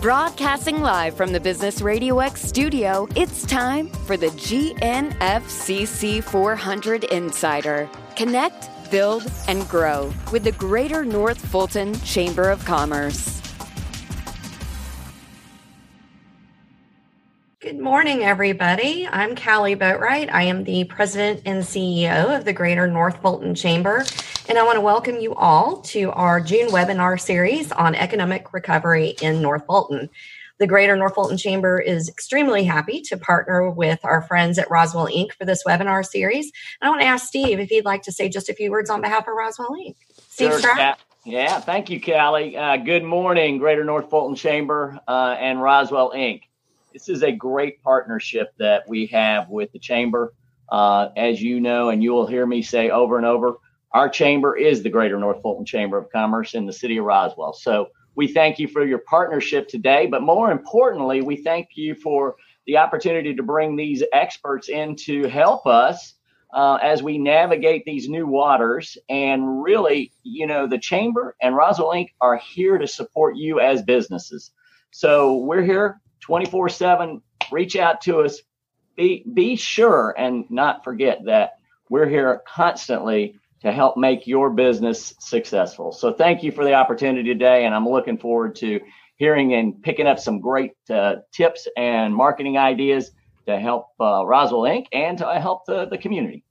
Broadcasting live from the Business Radio X studio, it's time for the GNFCC 400 Insider. Connect, build, and grow with the Greater North Fulton Chamber of Commerce. Good morning, everybody. I'm Kali Boatright. I am the president and CEO of the Greater North Fulton Chamber, and I want to welcome you all to our June webinar series on economic recovery in North Fulton. The Greater North Fulton Chamber is extremely happy to partner with our friends at Roswell Inc. for this webinar series. And I want to ask Steve if he'd like to say just a few words on behalf of Roswell Inc. Steve sure, Stroud? Yeah, thank you, Kali. Uh, good morning, Greater North Fulton Chamber uh, and Roswell Inc. This is a great partnership that we have with the Chamber. Uh, as you know, and you will hear me say over and over, our chamber is the Greater North Fulton Chamber of Commerce in the city of Roswell. So we thank you for your partnership today, but more importantly, we thank you for the opportunity to bring these experts in to help us uh, as we navigate these new waters. And really, you know, the Chamber and Roswell Inc. are here to support you as businesses. So we're here 24 7. Reach out to us. Be, be sure and not forget that we're here constantly to help make your business successful. So thank you for the opportunity today, and I'm looking forward to hearing and picking up some great uh, tips and marketing ideas to help uh, Roswell Inc. and to help the, the community.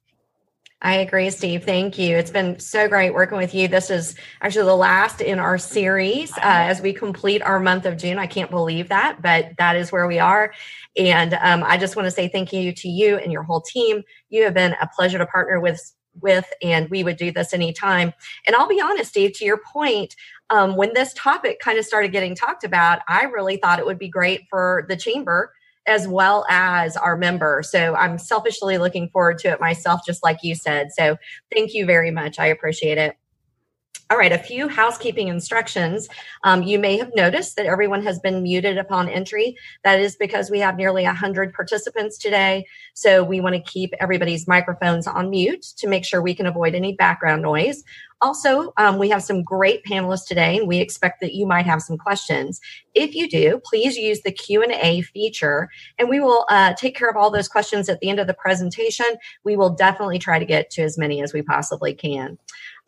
I agree, Steve. Thank you. It's been so great working with you. This is actually the last in our series uh, as we complete our month of June. I can't believe that, but that is where we are. And um, I just want to say thank you to you and your whole team. You have been a pleasure to partner with with, and we would do this anytime. And I'll be honest, Steve, to your point, um, when this topic kind of started getting talked about, I really thought it would be great for the chamber as well as our members. So I'm selfishly looking forward to it myself, just like you said. So thank you very much. I appreciate it. All right, a few housekeeping instructions. Um, you may have noticed that everyone has been muted upon entry. That is because we have nearly 100 participants today. So we want to keep everybody's microphones on mute to make sure we can avoid any background noise. Also, um, we have some great panelists today, and we expect that you might have some questions. If you do, please use the Q and A feature, and we will uh, take care of all those questions at the end of the presentation. We will definitely try to get to as many as we possibly can.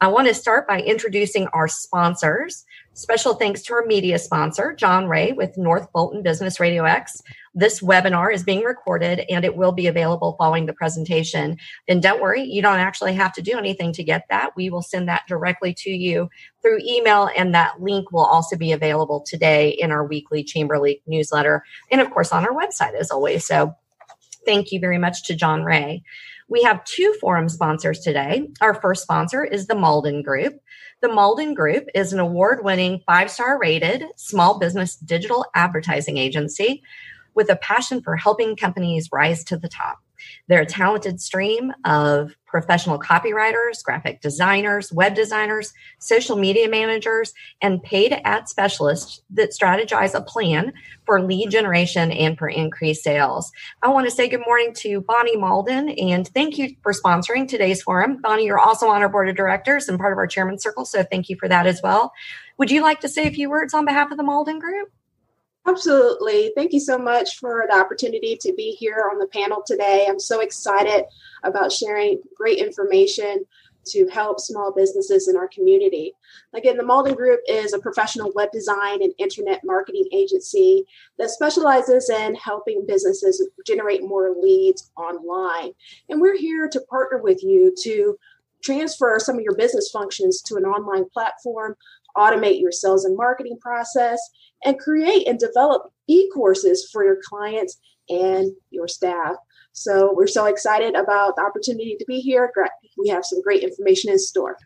I want to start by introducing our sponsors. Special thanks to our media sponsor, John Ray with North Fulton Business Radio X. This webinar is being recorded and it will be available following the presentation. And don't worry, you don't actually have to do anything to get that. We will send that directly to you through email, and that link will also be available today in our weekly Chamber League newsletter and, of course, on our website as always. So, thank you very much to John Ray. We have two forum sponsors today. Our first sponsor is the Malden Group. The Malden Group is an award winning five star rated small business digital advertising agency with a passion for helping companies rise to the top. They're a talented stream of professional copywriters, graphic designers, web designers, social media managers, and paid ad specialists that strategize a plan for lead generation and for increased sales. I want to say good morning to Bonnie Malden and thank you for sponsoring today's forum. Bonnie, you're also on our board of directors and part of our chairman circle, so thank you for that as well. Would you like to say a few words on behalf of the Malden Group? Absolutely. Thank you so much for the opportunity to be here on the panel today. I'm so excited about sharing great information to help small businesses in our community. Again, the Malden Group is a professional web design and internet marketing agency that specializes in helping businesses generate more leads online. And we're here to partner with you to transfer some of your business functions to an online platform automate your sales and marketing process, and create and develop e courses for your clients and your staff. So we're so excited about the opportunity to be here. We have some great information in store.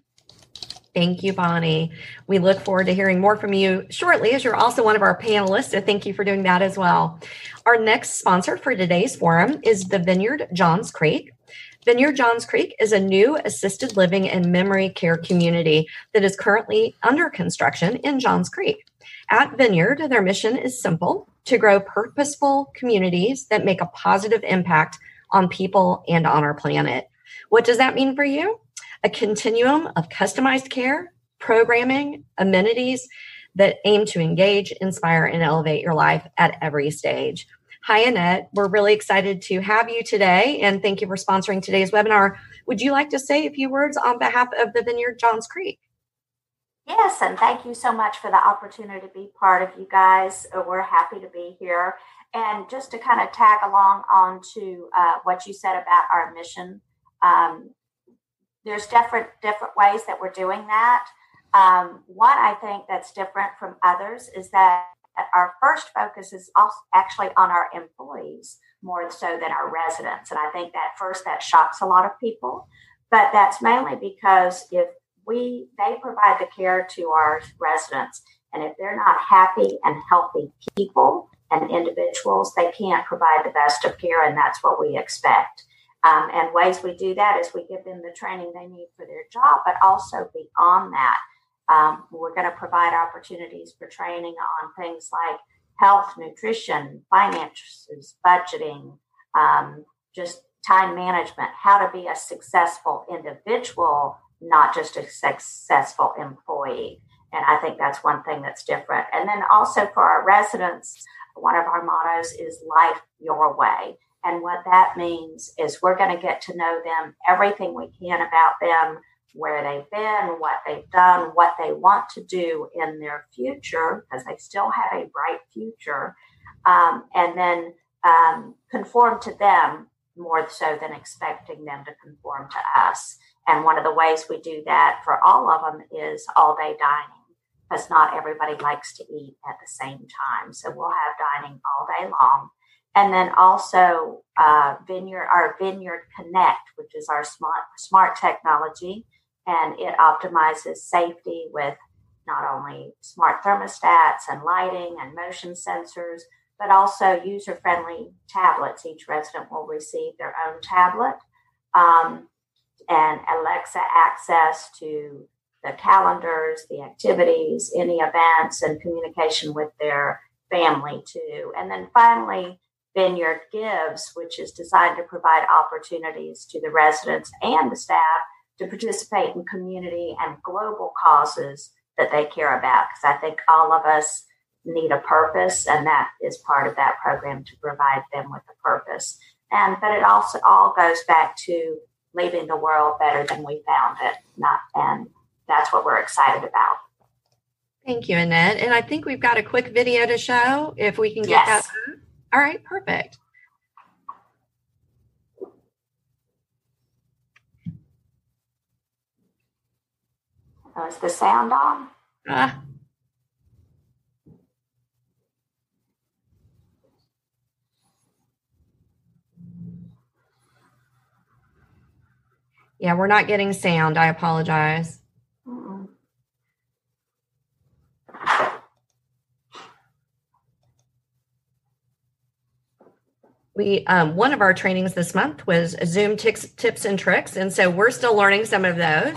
Thank you, Bonnie. We look forward to hearing more from you shortly, as you're also one of our panelists. So thank you for doing that as well. Our next sponsor for today's forum is the Vineyard Johns Creek. Vineyard Johns Creek is a new assisted living and memory care community that is currently under construction in Johns Creek. At Vineyard, their mission is simple to grow purposeful communities that make a positive impact on people and on our planet. What does that mean for you? A continuum of customized care, programming, amenities that aim to engage, inspire, and elevate your life at every stage. Hi, Annette. We're really excited to have you today, and thank you for sponsoring today's webinar. Would you like to say a few words on behalf of the Vineyard Johns Creek? Yes, and thank you so much for the opportunity to be part of you guys. Uh, we're happy to be here. And just to kind of tag along on to uh, what you said about our mission, um, there's different different ways that we're doing that. Um, one I think that's different from others is that our first focus is actually on our employees more so than our residents, and I think that first that shocks a lot of people. But that's mainly because if we they provide the care to our residents, and if they're not happy and healthy people and individuals, they can't provide the best of care, and that's what we expect. Um, and ways we do that is we give them the training they need for their job, but also beyond that, um, we're going to provide opportunities for training on things like health, nutrition, finances, budgeting, um, just time management, how to be a successful individual, not just a successful employee. And I think that's one thing that's different. And then also for our residents, one of our mottos is life your way. And what that means is we're going to get to know them, everything we can about them, where they've been, what they've done, what they want to do in their future, because they still have a bright future, um, and then um, conform to them more so than expecting them to conform to us. And one of the ways we do that for all of them is all day dining, because not everybody likes to eat at the same time. So we'll have dining all day long and then also uh, Vineyard, our Vineyard Connect, which is our smart smart technology, and it optimizes safety with not only smart thermostats and lighting and motion sensors, but also user friendly tablets. Each resident will receive their own tablet um, and Alexa access to the calendars, the activities, any events, and communication with their family too. And then finally, Vineyard Gives, which is designed to provide opportunities to the residents and the staff to participate in community and global causes that they care about. Because I think all of us need a purpose, and that is part of that program to provide them with a purpose. And but it also all goes back to leaving the world better than we found it. Not and that's what we're excited about. Thank you, Annette. And I think we've got a quick video to show if we can get yes. that. All right, perfect. Oh, is the sound on? Uh. Yeah, we're not getting sound. I apologize. we um, one of our trainings this month was zoom tips, tips and tricks and so we're still learning some of those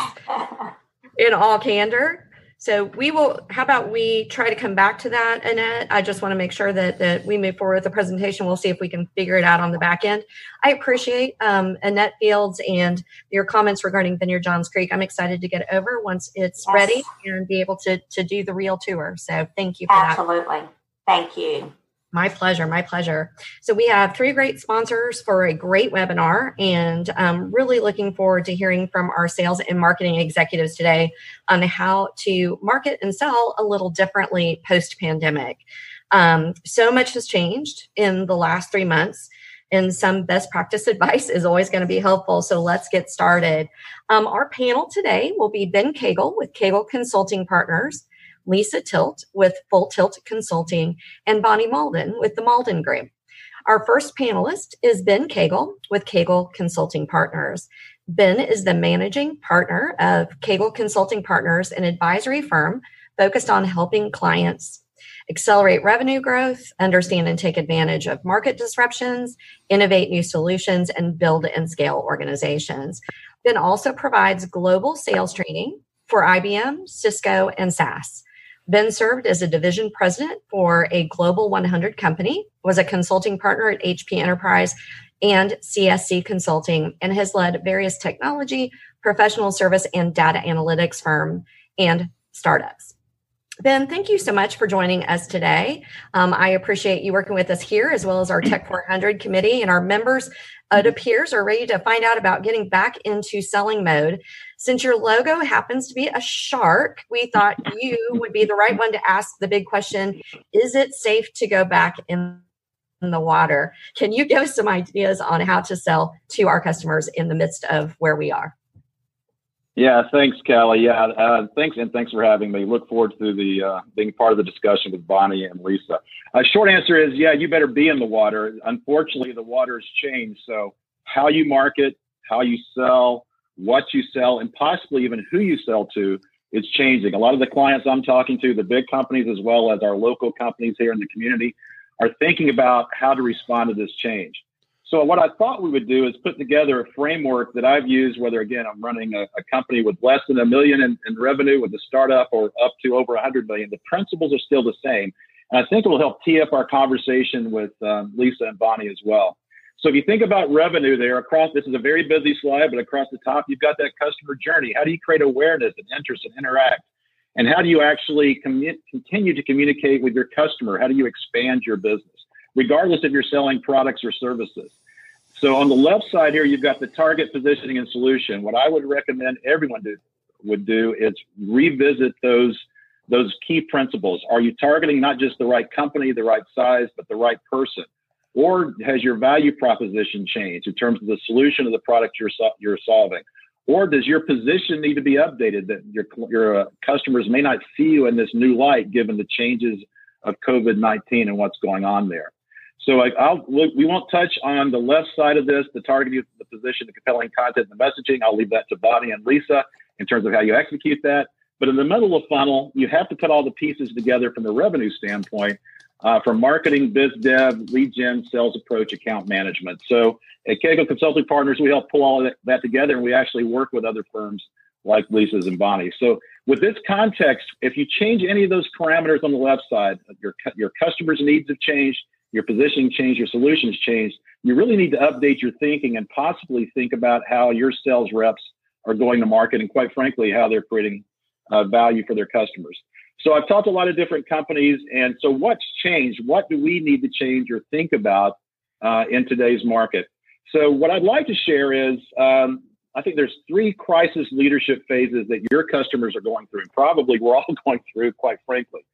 in all candor so we will how about we try to come back to that annette? I just want to make sure that that we move forward with the presentation. We'll see if we can figure it out on the back end. I appreciate um, annette fields and your comments regarding vineyard johns creek. I'm excited to get over once it's yes. ready and be able to to do the real tour. So thank you for absolutely. That. thank you my pleasure. My pleasure. So, we have three great sponsors for a great webinar, and I'm really looking forward to hearing from our sales and marketing executives today on how to market and sell a little differently post pandemic. Um, so much has changed in the last three months and some best practice advice is always going to be helpful. So let's get started. Um, our panel today will be Ben Cagle with Cagle Consulting Partners. Lisa Tilt with Full Tilt Consulting, and Bonnie Malden with the Malden Group. Our first panelist is Ben Cagle with Cagle Consulting Partners. Ben is the managing partner of Cagle Consulting Partners, an advisory firm focused on helping clients accelerate revenue growth, understand and take advantage of market disruptions, innovate new solutions, and build and scale organizations. Ben also provides global sales training for IBM, Cisco, and SAS. Ben served as a division president for a Global 100 company, was a consulting partner at HP Enterprise and CSC Consulting, and has led various technology, professional service, and data analytics firm and startups. Ben, thank you so much for joining us today. Um, I appreciate you working with us here as well as our Tech 400 committee and our members. It appears are ready to find out about getting back into selling mode. Since your logo happens to be a shark, we thought you would be the right one to ask the big question Is it safe to go back in the water? Can you give us some ideas on how to sell to our customers in the midst of where we are? Yeah, thanks, Kali. Yeah, uh, thanks, and thanks for having me. Look forward to the uh, being part of the discussion with Bonnie and Lisa. Uh, short answer is, yeah, you better be in the water. Unfortunately, the water has changed. So, how you market, how you sell, what you sell, and possibly even who you sell to is changing. A lot of the clients I'm talking to, the big companies as well as our local companies here in the community, are thinking about how to respond to this change. So what I thought we would do is put together a framework that I've used, whether again I'm running a, a company with less than a million in, in, revenue with a startup or up to over a hundred million. The principles are still the same, and I think it will help tee up our conversation with um, Lisa and Bonnie as well. So if you think about revenue there across, this is a very busy slide, but across the top you've got that customer journey. How do you create awareness and interest and interact? And how do you actually commu- continue to communicate with your customer? How do you expand your business? regardless if you're selling products or services. So on the left side here, you've got the target positioning and solution. What I would recommend everyone do, would do is revisit those those key principles. Are you targeting not just the right company, the right size, but the right person? Or has your value proposition changed in terms of the solution of the product you're you're solving? Or does your position need to be updated that your your uh, customers may not see you in this new light given the changes of COVID 19 and what's going on there? So I, will we won't touch on the left side of this, the targeting, the position, the compelling content, the messaging. I'll leave that to Bonnie and Lisa in terms of how you execute that. But in the middle of funnel, you have to put all the pieces together from a revenue standpoint, uh, from marketing, biz dev, lead gen, sales approach, account management. So at Cagle Consulting Partners, we help pull all that together, and we actually work with other firms like Lisa's and Bonnie. So with this context, if you change any of those parameters on the left side, your your customers' needs have changed your positioning changed, your solutions changed, you really need to update your thinking and possibly think about how your sales reps are going to market and quite frankly, how they're creating uh, value for their customers. So I've talked to a lot of different companies. And so what's changed? What do we need to change or think about uh, in today's market? So what I'd like to share is um, I think there's three crisis leadership phases that your customers are going through, and probably we're all going through, quite frankly.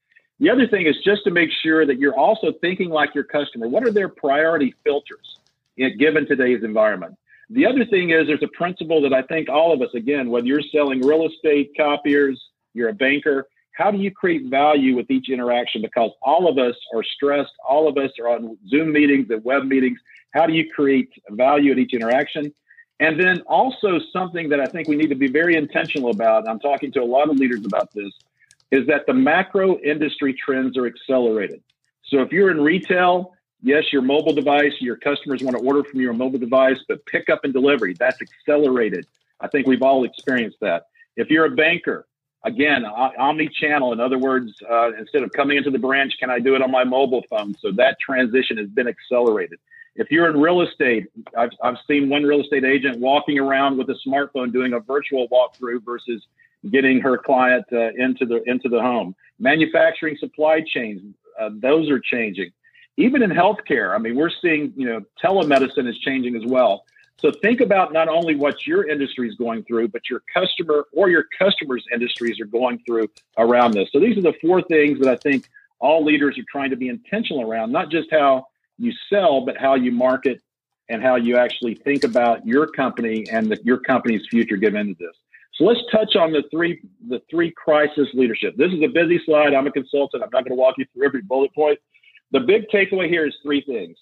The other thing is just to make sure that you're also thinking like your customer. What are their priority filters given today's environment? The other thing is there's a principle that I think all of us, again, whether you're selling real estate, copiers, you're a banker, how do you create value with each interaction? Because all of us are stressed, all of us are on Zoom meetings and web meetings. How do you create value at each interaction? And then also something that I think we need to be very intentional about. I'm talking to a lot of leaders about this is that the macro industry trends are accelerated. So if you're in retail, yes, your mobile device, your customers want to order from your mobile device, but pickup and delivery, that's accelerated. I think we've all experienced that. If you're a banker, again, omni-channel. In other words, uh, instead of coming into the branch, can I do it on my mobile phone? So that transition has been accelerated. If you're in real estate, I've, I've seen one real estate agent walking around with a smartphone doing a virtual walkthrough versus getting her client uh, into the into the home. Manufacturing supply chains, uh, those are changing. Even in healthcare, I mean, we're seeing you know telemedicine is changing as well. So think about not only what your industry is going through, but your customer or your customers' industries are going through around this. So these are the four things that I think all leaders are trying to be intentional around, not just how you sell, but how you market and how you actually think about your company and the, your company's future given into this. So let's touch on the three the three crisis leadership. This is a busy slide. I'm a consultant. I'm not going to walk you through every bullet point. The big takeaway here is three things.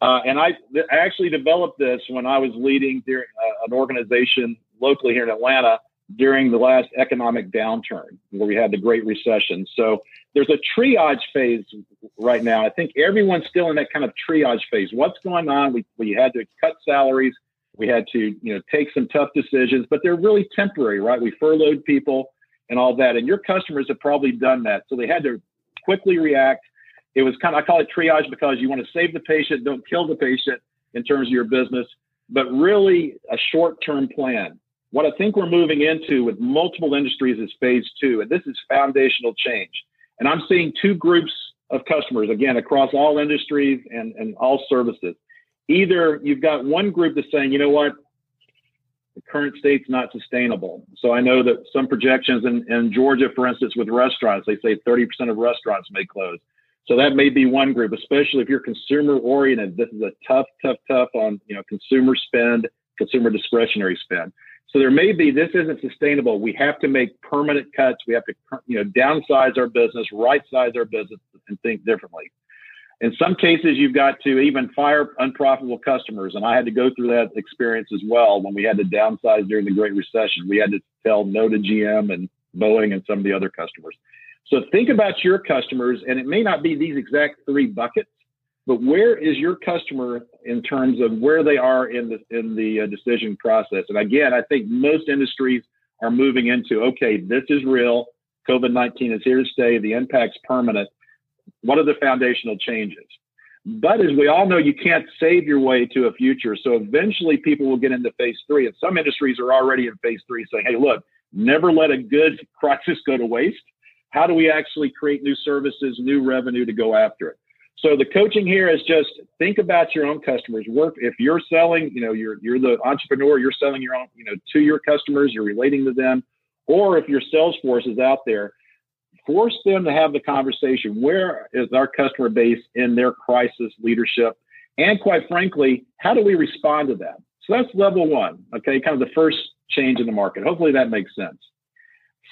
Uh, and I, I, actually developed this when I was leading uh, an organization locally here in Atlanta during the last economic downturn where we had the Great Recession. So there's a triage phase right now. I think everyone's still in that kind of triage phase. What's going on? We, we had to cut salaries. We had to, you know, take some tough decisions, but they're really temporary, right? We furloughed people and all that. And your customers have probably done that. So they had to quickly react. It was kind of, I call it triage because you want to save the patient, don't kill the patient in terms of your business, but really a short term plan. What I think we're moving into with multiple industries is phase two, and this is foundational change. And I'm seeing two groups of customers, again, across all industries and, and all services. Either you've got one group that's saying, you know what, the current state's not sustainable. So I know that some projections in, in Georgia, for instance, with restaurants, they say 30% of restaurants may close. So that may be one group, especially if you're consumer oriented. This is a tough, tough, tough on you know consumer spend, consumer discretionary spend. So there may be this isn't sustainable. We have to make permanent cuts. We have to you know downsize our business, right size our business, and think differently. In some cases, you've got to even fire unprofitable customers, and I had to go through that experience as well when we had to downsize during the Great Recession. We had to tell no to GM and Boeing and some of the other customers. So think about your customers, and it may not be these exact three buckets, but where is your customer in terms of where they are in the in the uh, decision process? And again, I think most industries are moving into okay, this is real. COVID nineteen is here to stay. The impact's permanent. What are the foundational changes? But as we all know, you can't save your way to a future. So eventually, people will get into phase three, and some industries are already in phase three, saying, "Hey, look, never let a good crisis go to waste." How do we actually create new services, new revenue to go after it? So the coaching here is just think about your own customers. Work if you're selling, you know, you're you're the entrepreneur, you're selling your own, you know, to your customers, you're relating to them, or if your sales force is out there, force them to have the conversation. Where is our customer base in their crisis leadership? And quite frankly, how do we respond to that? So that's level one, okay, kind of the first change in the market. Hopefully that makes sense.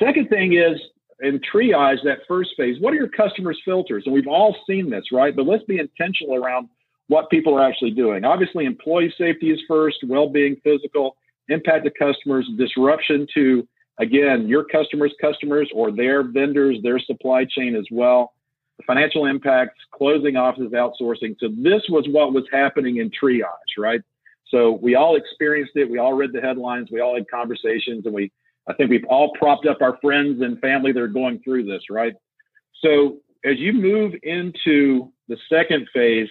Second thing is and triage that first phase. What are your customers' filters? And we've all seen this, right? But let's be intentional around what people are actually doing. Obviously, employee safety is first, well being, physical, impact to customers, disruption to, again, your customers' customers or their vendors, their supply chain as well. The financial impacts, closing offices, outsourcing. So, this was what was happening in triage, right? So, we all experienced it. We all read the headlines. We all had conversations and we I think we've all propped up our friends and family that are going through this, right? So as you move into the second phase,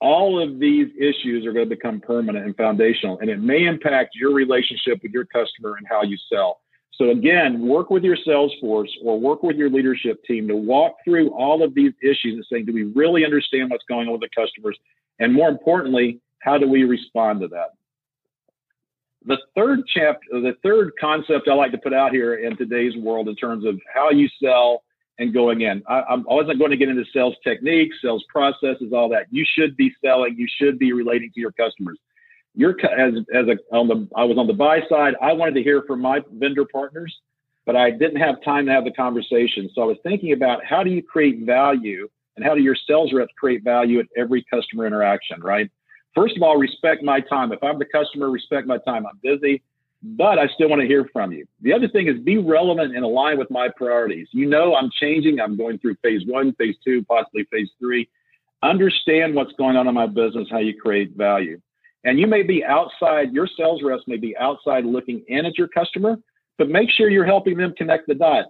all of these issues are going to become permanent and foundational, and it may impact your relationship with your customer and how you sell. So again, work with your sales force or work with your leadership team to walk through all of these issues and saying, do we really understand what's going on with the customers? And more importantly, how do we respond to that? The third chapter, the third concept I like to put out here in today's world in terms of how you sell and going in. I, I wasn't going to get into sales techniques, sales processes, all that. You should be selling. You should be relating to your customers. You're as as a on the I was on the buy side. I wanted to hear from my vendor partners, but I didn't have time to have the conversation. So I was thinking about how do you create value and how do your sales reps create value at every customer interaction, right? First of all, respect my time. If I'm the customer, respect my time. I'm busy, but I still want to hear from you. The other thing is be relevant and align with my priorities. You know, I'm changing. I'm going through phase one, phase two, possibly phase three. Understand what's going on in my business, how you create value. And you may be outside, your sales reps may be outside looking in at your customer, but make sure you're helping them connect the dots.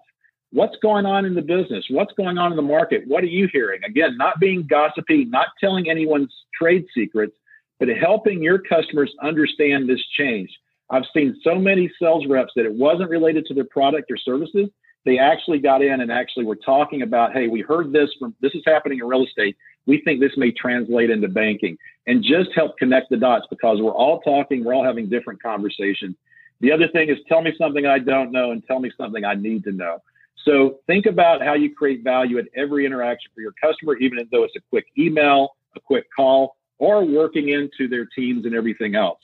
What's going on in the business? What's going on in the market? What are you hearing? Again, not being gossipy, not telling anyone's trade secrets, but helping your customers understand this change. I've seen so many sales reps that it wasn't related to their product or services. They actually got in and actually were talking about, hey, we heard this from this is happening in real estate. We think this may translate into banking and just help connect the dots because we're all talking, we're all having different conversations. The other thing is tell me something I don't know and tell me something I need to know. So think about how you create value at every interaction for your customer, even though it's a quick email, a quick call, or working into their teams and everything else.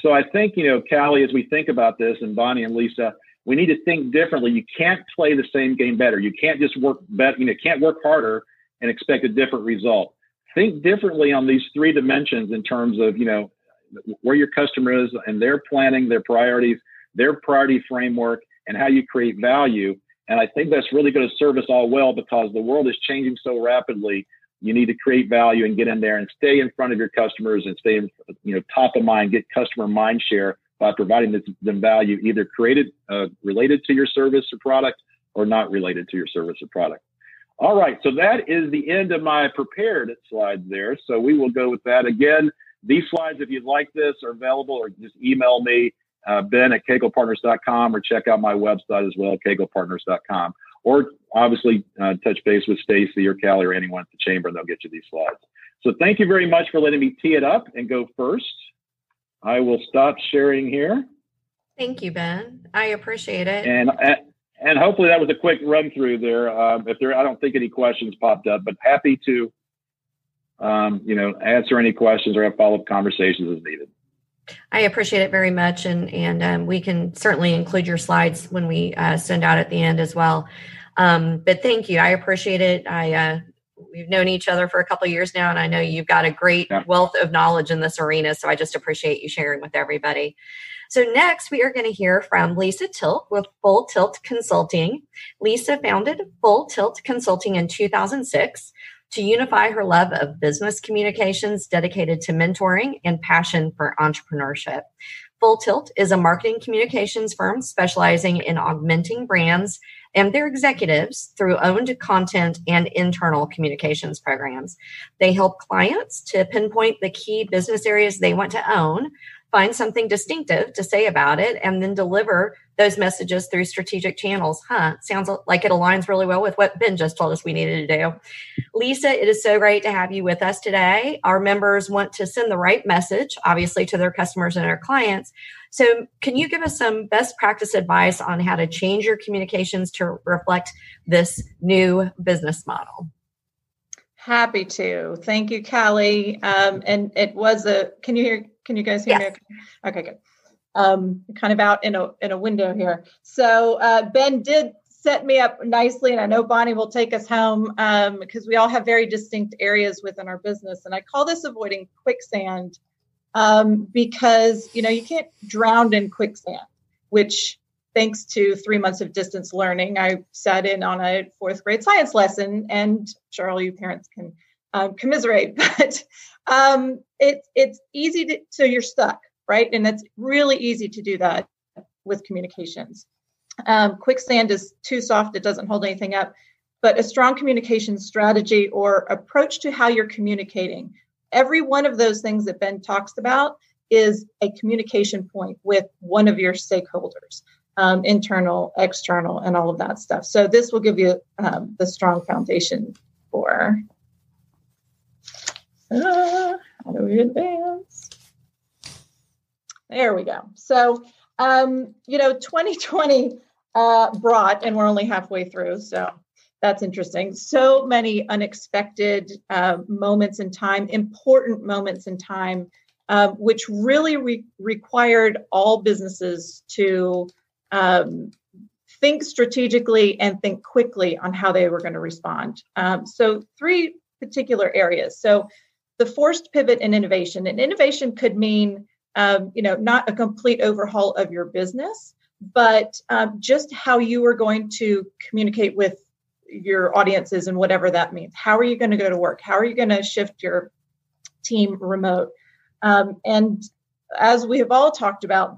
So I think, you know, Kali, as we think about this, and Bonnie and Lisa, we need to think differently. You can't play the same game better. You can't just work better, you know, can't work harder and expect a different result. Think differently on these three dimensions in terms of, you know, where your customer is and their planning, their priorities, their priority framework, and how you create value. And I think that's really going to serve us all well because the world is changing so rapidly you need to create value and get in there and stay in front of your customers and stay in, you know, top of mind, get customer mind share by providing them value either created, uh, related to your service or product or not related to your service or product. All right. So that is the end of my prepared slides there. So we will go with that again. These slides, if you'd like this, are available or just email me uh, Ben at caglepartners.com or check out my website as well, caglepartners.com. Or obviously uh, touch base with Stacy or Kali or anyone at the chamber and they'll get you these slides. So thank you very much for letting me tee it up and go first. I will stop sharing here. Thank you, Ben. I appreciate it. And and hopefully that was a quick run through there. Um, if there, I don't think any questions popped up, but happy to, um, you know, answer any questions or have follow up conversations as needed. I appreciate it very much, and and um, we can certainly include your slides when we uh, send out at the end as well. Um, but thank you, I appreciate it. I uh, we've known each other for a couple years now, and I know you've got a great yeah. wealth of knowledge in this arena. So I just appreciate you sharing with everybody. So next, we are going to hear from Lisa Tilt with Full Tilt Consulting. Lisa founded Full Tilt Consulting in 2006 to unify her love of business communications dedicated to mentoring and passion for entrepreneurship. Full Tilt is a marketing communications firm specializing in augmenting brands and their executives through owned content and internal communications programs. They help clients to pinpoint the key business areas they want to own find something distinctive to say about it, and then deliver those messages through strategic channels. Huh? Sounds like it aligns really well with what Ben just told us we needed to do. Lisa, it is so great to have you with us today. Our members want to send the right message, obviously, to their customers and their clients. So, can you give us some best practice advice on how to change your communications to reflect this new business model? Happy to. Thank you, Kali. Um, and it was a. Can you hear? Can you guys hear yes. me? Okay, good. Um, kind of out in a in a window here. So uh, Ben did set me up nicely, and I know Bonnie will take us home um, because we all have very distinct areas within our business, and I call this avoiding quicksand um, because you know you can't drown in quicksand, which thanks to three months of distance learning, I sat in on a fourth grade science lesson, and sure all you parents can um, commiserate, but um, it's it's easy to so you're stuck, right? And it's really easy to do that with communications. Um, quicksand is too soft; it doesn't hold anything up. But a strong communication strategy or approach to how you're communicating. Every one of those things that Ben talks about is a communication point with one of your stakeholders, um, internal, external, and all of that stuff. So this will give you um, the strong foundation for uh, how do we advance? There we go. So, um, you know, 2020 uh, brought, and we're only halfway through, so that's interesting. So many unexpected uh, moments in time, important moments in time, um, which really re- required all businesses to um, think strategically and think quickly on how they were going to respond. Um, so, three particular areas. So, the forced pivot in innovation. And innovation could mean, um, you know, not a complete overhaul of your business, but um, just how you are going to communicate with your audiences and whatever that means. How are you going to go to work? How are you going to shift your team remote? Um, and as we have all talked about,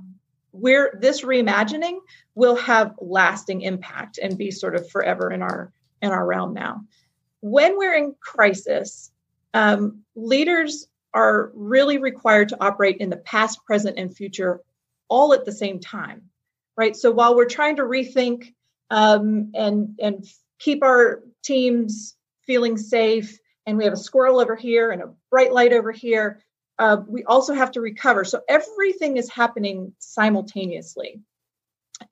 we're this reimagining will have lasting impact and be sort of forever in our in our realm now. When we're in crisis, um, leaders are really required to operate in the past, present, and future all at the same time, right? So while we're trying to rethink um, and and keep our teams feeling safe, and we have a squirrel over here and a bright light over here, uh, we also have to recover. So everything is happening simultaneously,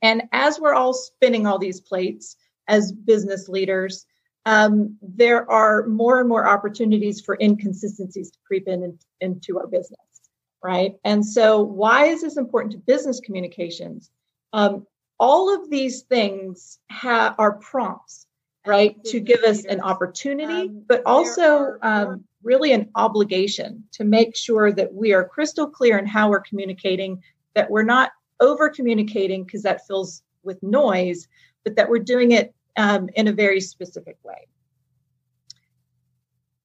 and as we're all spinning all these plates as business leaders, um, there are more and more opportunities for inconsistencies to creep in, in into our business, right? And so, why is this important to business communications? Um, all of these things ha- are prompts, right, to give us an opportunity, um, but also um, really an obligation to make sure that we are crystal clear in how we're communicating, that we're not over communicating because that fills with noise, but that we're doing it um, in a very specific way.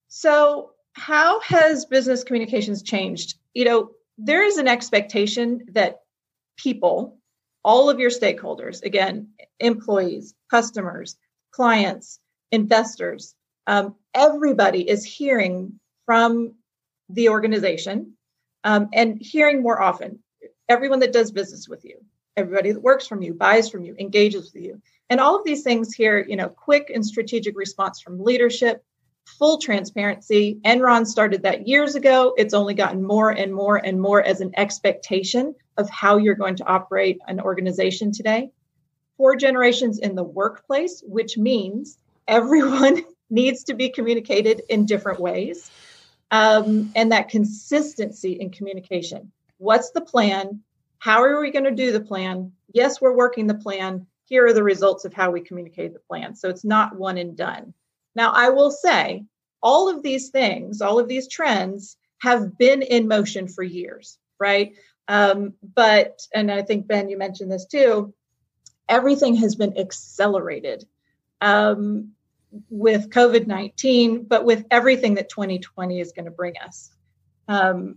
So, how has business communications changed? You know, there is an expectation that people, all of your stakeholders, again, employees, customers, clients, investors, um, everybody is hearing from the organization um, and hearing more often. everyone that does business with you, everybody that works from you, buys from you, engages with you. And all of these things here, you know, quick and strategic response from leadership, full transparency. Enron started that years ago. It's only gotten more and more and more as an expectation of how you're going to operate an organization today. Four generations in the workplace, which means everyone needs to be communicated in different ways. Um, and that consistency in communication. What's the plan? How are we going to do the plan? Yes, we're working the plan. Here are the results of how we communicate the plan. So it's not one and done. Now, I will say all of these things, all of these trends have been in motion for years, right? Um, but, and I think, Ben, you mentioned this too, everything has been accelerated um, with COVID 19, but with everything that 2020 is going to bring us. Um,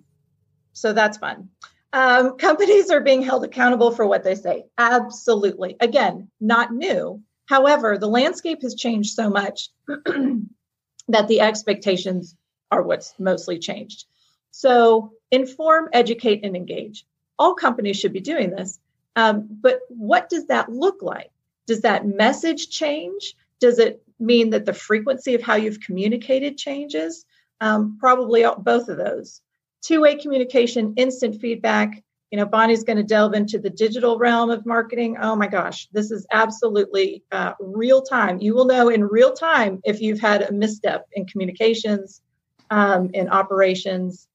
so that's fun. Um, companies are being held accountable for what they say. Absolutely. Again, not new. However, the landscape has changed so much that the expectations are what's mostly changed. So, inform, educate, and engage. All companies should be doing this. Um, but what does that look like? Does that message change? Does it mean that the frequency of how you've communicated changes? Um, probably all, both of those. Two way communication, instant feedback. You know, Bonnie's going to delve into the digital realm of marketing. Oh my gosh, this is absolutely uh, real time. You will know in real time if you've had a misstep in communications, um, in operations,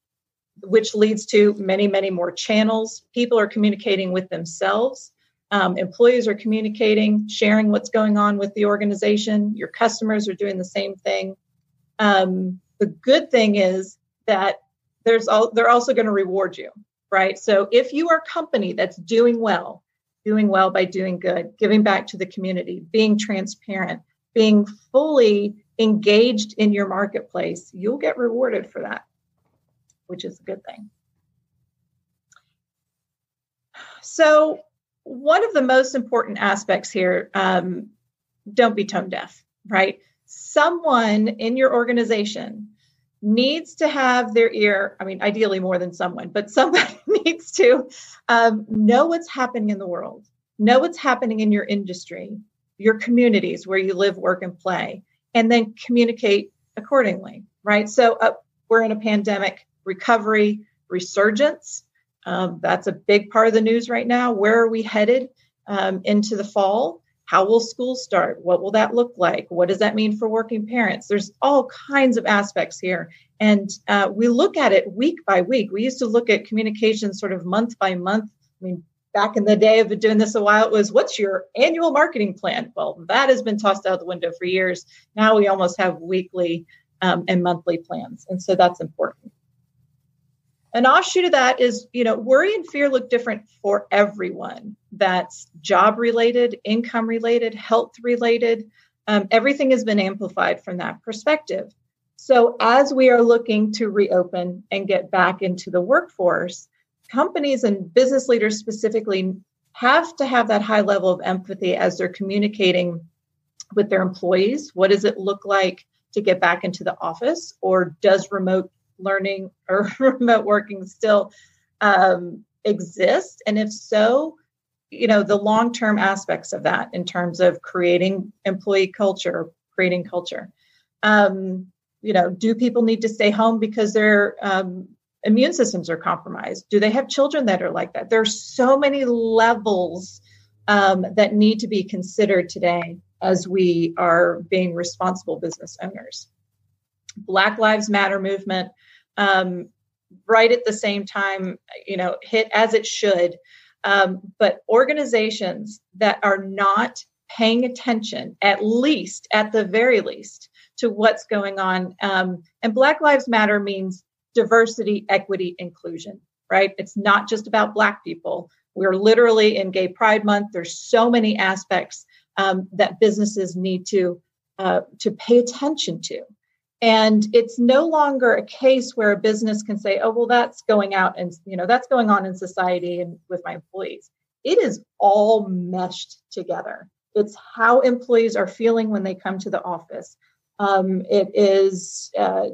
which leads to many, many more channels. People are communicating with themselves. Um, employees are communicating, sharing what's going on with the organization. Your customers are doing the same thing. Um, the good thing is that there's all, they're also going to reward you, right? So if you are a company that's doing well, doing well by doing good, giving back to the community, being transparent, being fully engaged in your marketplace, you'll get rewarded for that which is a good thing. So, one of the most important aspects here um, don't be tone deaf, right? Someone in your organization needs to have their ear, I mean, ideally more than someone, but somebody needs to um, know what's happening in the world, know what's happening in your industry, your communities where you live, work, and play, and then communicate accordingly, right? So, uh, we're in a pandemic recovery, resurgence. Um, that's a big part of the news right now. Where are we headed um, into the fall? How will schools start? What will that look like? What does that mean for working parents? There's all kinds of aspects here. And uh, we look at it week by week. We used to look at communication sort of month by month. I mean, back in the day, I've been doing this a while, it was what's your annual marketing plan? Well, that has been tossed out the window for years. Now we almost have weekly um, and monthly plans. And so that's important. An offshoot of that is, you know, worry and fear look different for everyone. That's job related, income related, health related. Um, everything has been amplified from that perspective. So, as we are looking to reopen and get back into the workforce, companies and business leaders specifically have to have that high level of empathy as they're communicating with their employees. What does it look like to get back into the office? Or does remote learning or remote working still um, exist? And if so, you know, the long term aspects of that in terms of creating employee culture, creating culture. Um, you know, do people need to stay home because their um, immune systems are compromised? Do they have children that are like that? There's so many levels um, that need to be considered today as we are being responsible business owners. Black Lives Matter movement um, right at the same time, you know, hit as it should. Um, but organizations that are not paying attention, at least, at the very least, to what's going on. Um, and Black Lives Matter means diversity, equity, inclusion, right? It's not just about Black people. We're literally in Gay Pride Month. There's so many aspects um, that businesses need to uh, to pay attention to. And it's no longer a case where a business can say, oh, well, that's going out and, you know, that's going on in society and with my employees. It is all meshed together. It's how employees are feeling when they come to the office. Um, it is, uh,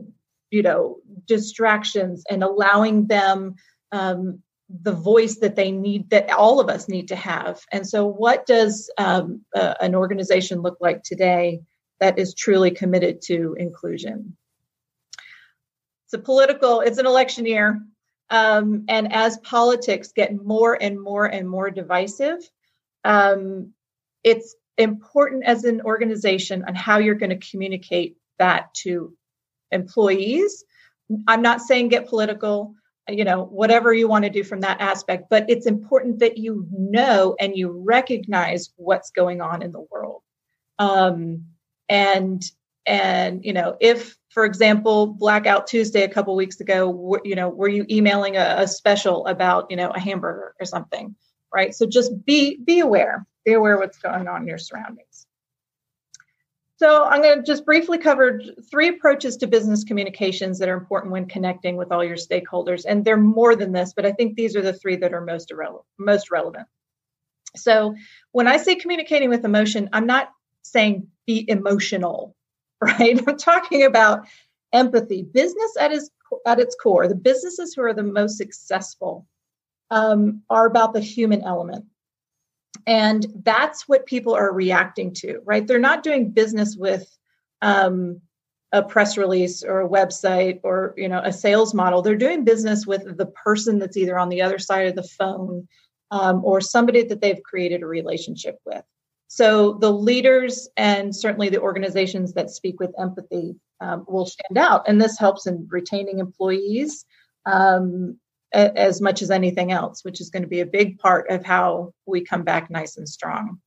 you know, distractions and allowing them um, the voice that they need that all of us need to have and so what does um, uh, an organization look like today that is truly committed to inclusion. It's a political it's an election year um, and as politics get more and more and more divisive um, it's important as an organization on how you're going to communicate that to employees. I'm not saying get political you know whatever you want to do from that aspect but it's important that you know and you recognize what's going on in the world. Um, and and you know if for example blackout tuesday a couple weeks ago you know were you emailing a, a special about you know a hamburger or something right so just be be aware be aware what's going on in your surroundings so I'm going to just briefly cover three approaches to business communications that are important when connecting with all your stakeholders. And they're more than this, but I think these are the three that are most, irrelevant, most relevant. So when I say communicating with emotion, I'm not saying be emotional, right? I'm talking about empathy. Business at its, at its core, the businesses who are the most successful um, are about the human element and that's what people are reacting to right they're not doing business with um, a press release or a website or you know a sales model they're doing business with the person that's either on the other side of the phone um, or somebody that they've created a relationship with so the leaders and certainly the organizations that speak with empathy um, will stand out and this helps in retaining employees um, as much as anything else, which is going to be a big part of how we come back nice and strong.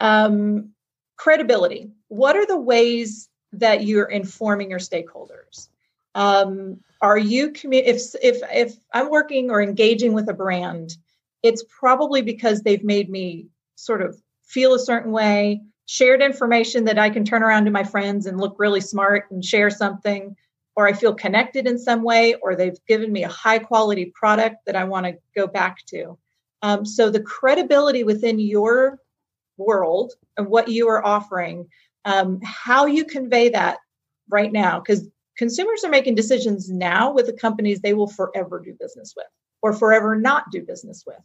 Um, credibility. What are the ways that you're informing your stakeholders? Um, are you commu- if if if I'm working or engaging with a brand, it's probably because they've made me sort of feel a certain way, shared information that I can turn around to my friends and look really smart and share something or I feel connected in some way, or they've given me a high quality product that I want to go back to. Um, so the credibility within your world and what you are offering, um, how you convey that right now, because consumers are making decisions now with the companies they will forever do business with or forever not do business with.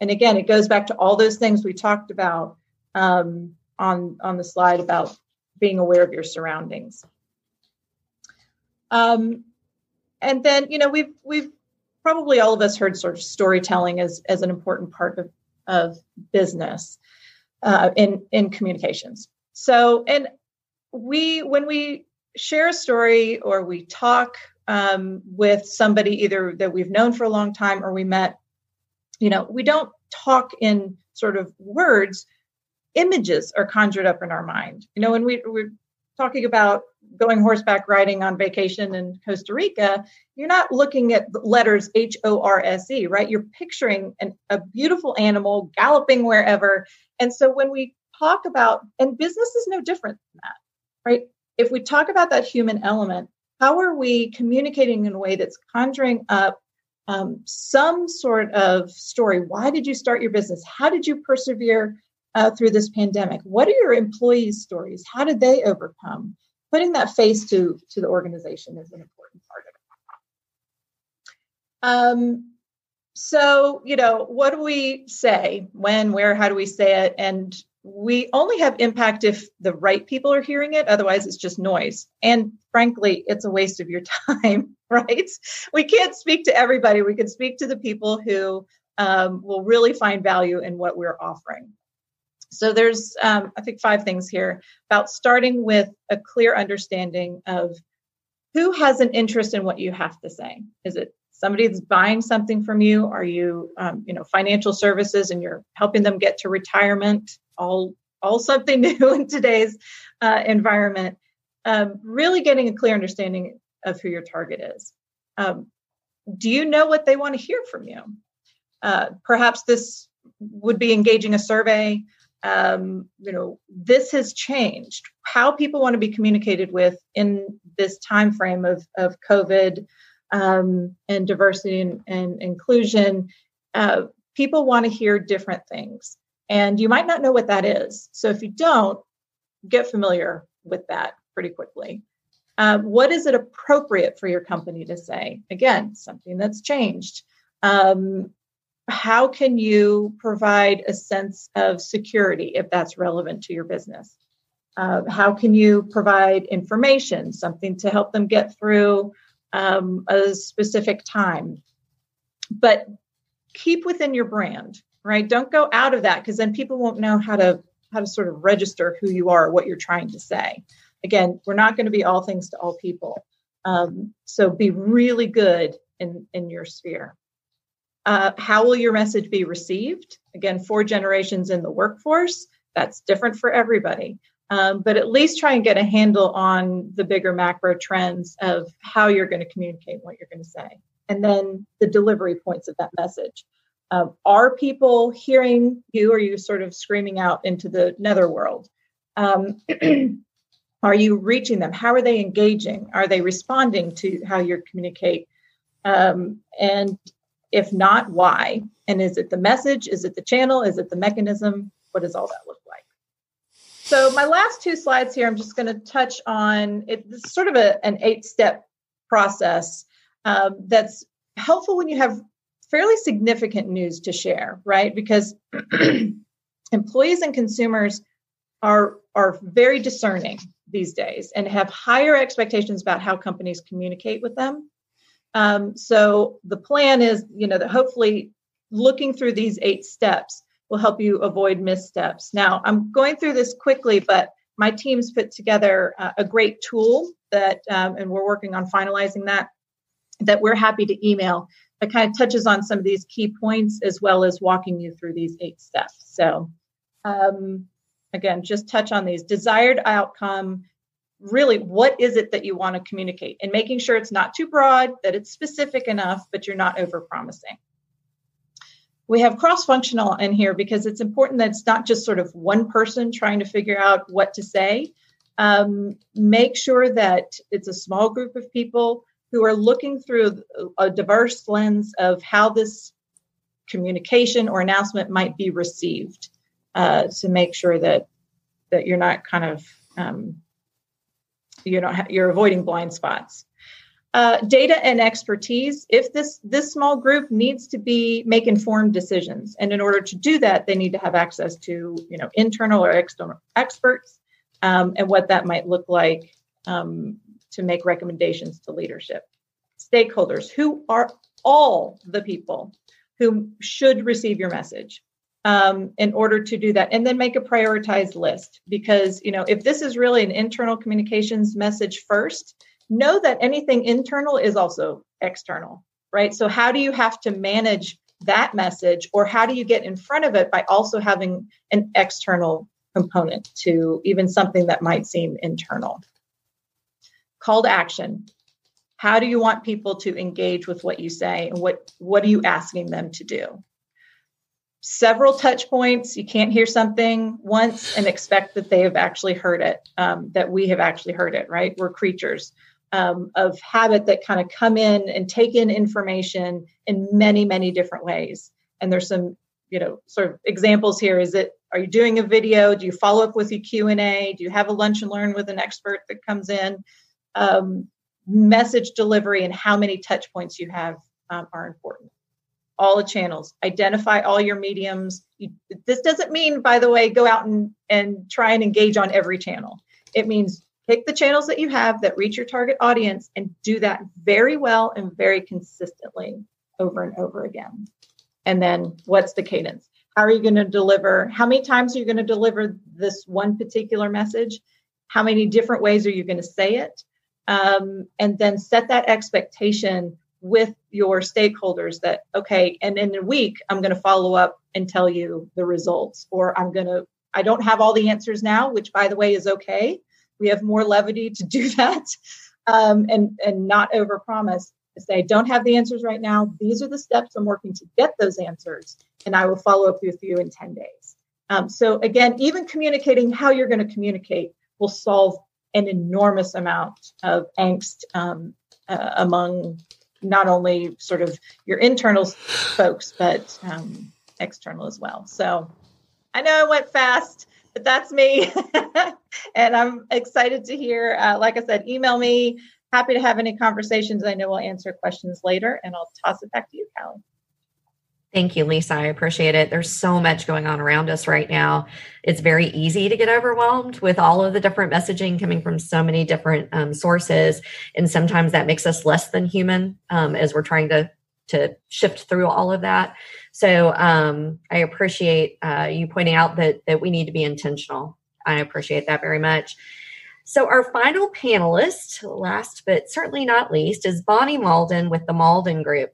And again, it goes back to all those things we talked about um, on on the slide about being aware of your surroundings. Um, and then, you know, we've we've probably all of us heard sort of storytelling as as an important part of of business uh, in in communications. So, and we when we share a story or we talk um, with somebody either that we've known for a long time or we met, you know, we don't talk in sort of words. Images are conjured up in our mind. You know, when we, we're talking about going horseback riding on vacation in Costa Rica, you're not looking at letters H O R S E, right? You're picturing an, a beautiful animal galloping wherever. And so when we talk about, and business is no different than that, right? If we talk about that human element, how are we communicating in a way that's conjuring up um, some sort of story? Why did you start your business? How did you persevere uh, through this pandemic? What are your employees' stories? How did they overcome? putting that face to to the organization is an important part of it. Um, so you know, what do we say? When, where, how do we say it? And we only have impact if the right people are hearing it. Otherwise, it's just noise. And frankly, it's a waste of your time, right? We can't speak to everybody. We can speak to the people who um, will really find value in what we're offering. So there's, um, I think, five things here about starting with a clear understanding of who has an interest in what you have to say. Is it somebody that's buying something from you? Are you, um, you know, financial services and you're helping them get to retirement? All, all something new in today's uh, environment. Um, really getting a clear understanding of who your target is. Um, do you know what they want to hear from you? Uh, perhaps this would be engaging a survey um, you know this has changed how people want to be communicated with in this time frame of, of covid um, and diversity and, and inclusion uh, people want to hear different things and you might not know what that is. So if you don't get familiar with that pretty quickly. Uh, what is it appropriate for your company to say? Again something that's changed. Um, how can you provide a sense of security if that's relevant to your business? Uh, how can you provide information, something to help them get through um, a specific time? But keep within your brand, right? Don't go out of that because then people won't know how to how to sort of register who you are, what you're trying to say. Again, we're not going to be all things to all people. Um, so be really good in in your sphere. Uh, how will your message be received? Again, four generations in the workforce, that's different for everybody. Um, but at least try and get a handle on the bigger macro trends of how you're going to communicate what you're going to say. And then the delivery points of that message. Um, are people hearing you? Or are you sort of screaming out into the netherworld? Um, are you reaching them? How are they engaging? Are they responding to how you communicate? Um, and if not, why? And is it the message? Is it the channel? Is it the mechanism? What does all that look like? So my last two slides here, I'm just going to touch on it's sort of a, an eight-step process um, that's helpful when you have fairly significant news to share, right? Because employees and consumers are are very discerning these days and have higher expectations about how companies communicate with them um, so the plan is, you know, that hopefully looking through these eight steps will help you avoid missteps. Now, I'm going through this quickly, but my team's put together uh, a great tool that, um, and we're working on finalizing that, that we're happy to email that kind of touches on some of these key points as well as walking you through these eight steps. So, um, again, just touch on these. Desired outcome, really what is it that you want to communicate? And making sure it's not too broad that it's specific enough but you're not over promising we have cross functional in here because it's important that it's not just sort of one person trying to figure out what to say. Um, make sure that it's a small group of people who are looking through a diverse lens of how this communication or announcement might be received uh, to make sure that that you're not kind of um, you know you're avoiding blind spots. Uh, data and expertise if this this small group needs to be make informed decisions and in order to do that they need to have access to you know internal or external experts um, and what that might look like um, to make recommendations to leadership. Stakeholders who are all the people who should receive your message um, in order to do that and then make a prioritized list. Because you know if this is really an internal communications message first know that anything internal is also external right? So how do you have to manage that message or how do you get in front of it by also having an external component to even something that might seem internal call to action how do you want people to engage with what you say and what what are you asking them to do several touch points. You can't hear something once and expect that they have actually heard it, um, that we have actually heard it, right? We're creatures um, of habit that kind of come in and take in information in many, many different ways. And there's some, you know, sort of examples here. Is it, are you doing a video? Do you follow up with a Q&A? Do you have a lunch and learn with an expert that comes in? Um, message delivery and how many touch points you have um, are important. All the channels. Identify all your mediums. You, this doesn't mean by the way go out and, and try and engage on every channel. It means pick the channels that you have that reach your target audience and do that very well and very consistently over and over again. And then what's the cadence? How are you going to deliver? How many times are you going to deliver this one particular message? How many different ways are you going to say it um, and then set that expectation with your stakeholders that okay and in a week i'm going to follow up and tell you the results or i'm going to i don't have all the answers now which by the way is okay. We have more levity to do that um, and and not overpromise. Say don't have the answers right now. These are the steps i'm working to get those answers and i will follow up with you in 10 days. Um, so again even communicating how you're going to communicate will solve an enormous amount of angst um, uh, among not only sort of your internal folks, but um, external as well. So I know I went fast, but that's me. and I'm excited to hear, uh, like I said, email me. Happy to have any conversations. I know we'll answer questions later, and I'll toss it back to you, Kali. Thank you, Lisa. I appreciate it. There's so much going on around us right now. It's very easy to get overwhelmed with all of the different messaging coming from so many different um, sources. And sometimes that makes us less than human um, as we're trying to, to shift through all of that. So um, I appreciate uh, you pointing out that, that we need to be intentional. I appreciate that very much. So, our final panelist, last but certainly not least, is Bonnie Mauldin with the Mauldin Group.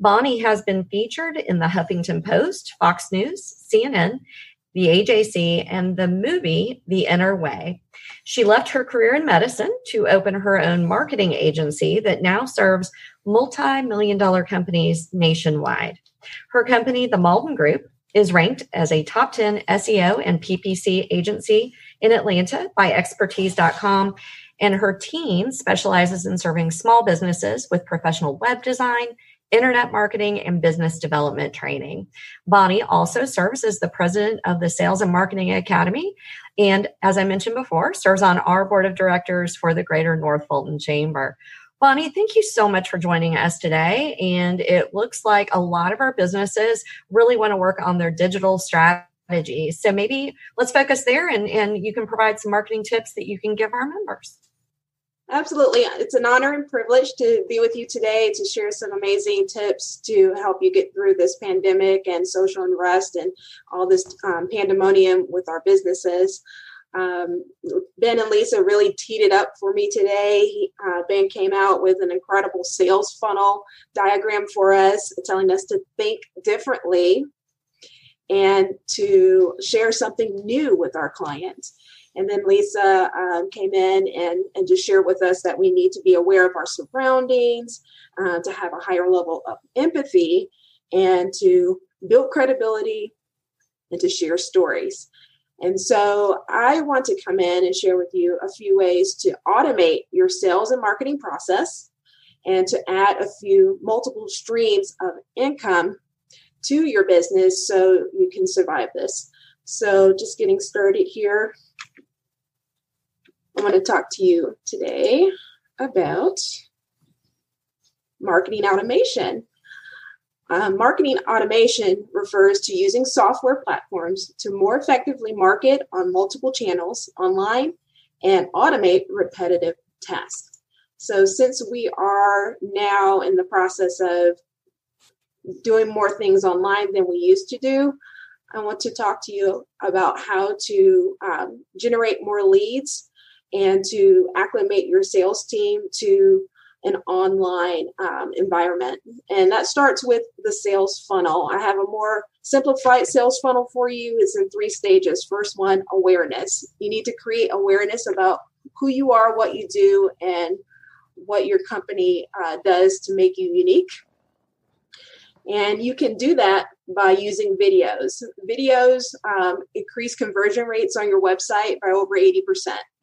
Bonnie has been featured in the Huffington Post, Fox News, CNN, the AJC, and the movie The Inner Way. She left her career in medicine to open her own marketing agency that now serves multi million dollar companies nationwide. Her company, the Mauldin Group, is ranked as a top 10 SEO and PPC agency in Atlanta by expertise.com. And her team specializes in serving small businesses with professional web design, internet marketing, and business development training. Bonnie also serves as the president of the Sales and Marketing Academy. And as I mentioned before, serves on our board of directors for the Greater North Fulton Chamber. Bonnie, thank you so much for joining us today. And it looks like a lot of our businesses really want to work on their digital strategy. So maybe let's focus there and, and you can provide some marketing tips that you can give our members. Absolutely. It's an honor and privilege to be with you today to share some amazing tips to help you get through this pandemic and social unrest and all this um, pandemonium with our businesses. Um, ben and Lisa really teed it up for me today. Uh, ben came out with an incredible sales funnel diagram for us, telling us to think differently and to share something new with our clients. And then Lisa um, came in and, and just shared with us that we need to be aware of our surroundings, uh, to have a higher level of empathy, and to build credibility and to share stories. And so I want to come in and share with you a few ways to automate your sales and marketing process and to add a few multiple streams of income to your business so you can survive this. So, just getting started here, I want to talk to you today about marketing automation. Uh, marketing automation refers to using software platforms to more effectively market on multiple channels online and automate repetitive tasks. So, since we are now in the process of doing more things online than we used to do, I want to talk to you about how to um, generate more leads and to acclimate your sales team to an online um, environment. And that starts with the sales funnel. I have a more simplified sales funnel for you. It's in three stages. First one, awareness. You need to create awareness about who you are, what you do, and what your company uh, does to make you unique. And you can do that by using videos. Videos um, increase conversion rates on your website by over 80%.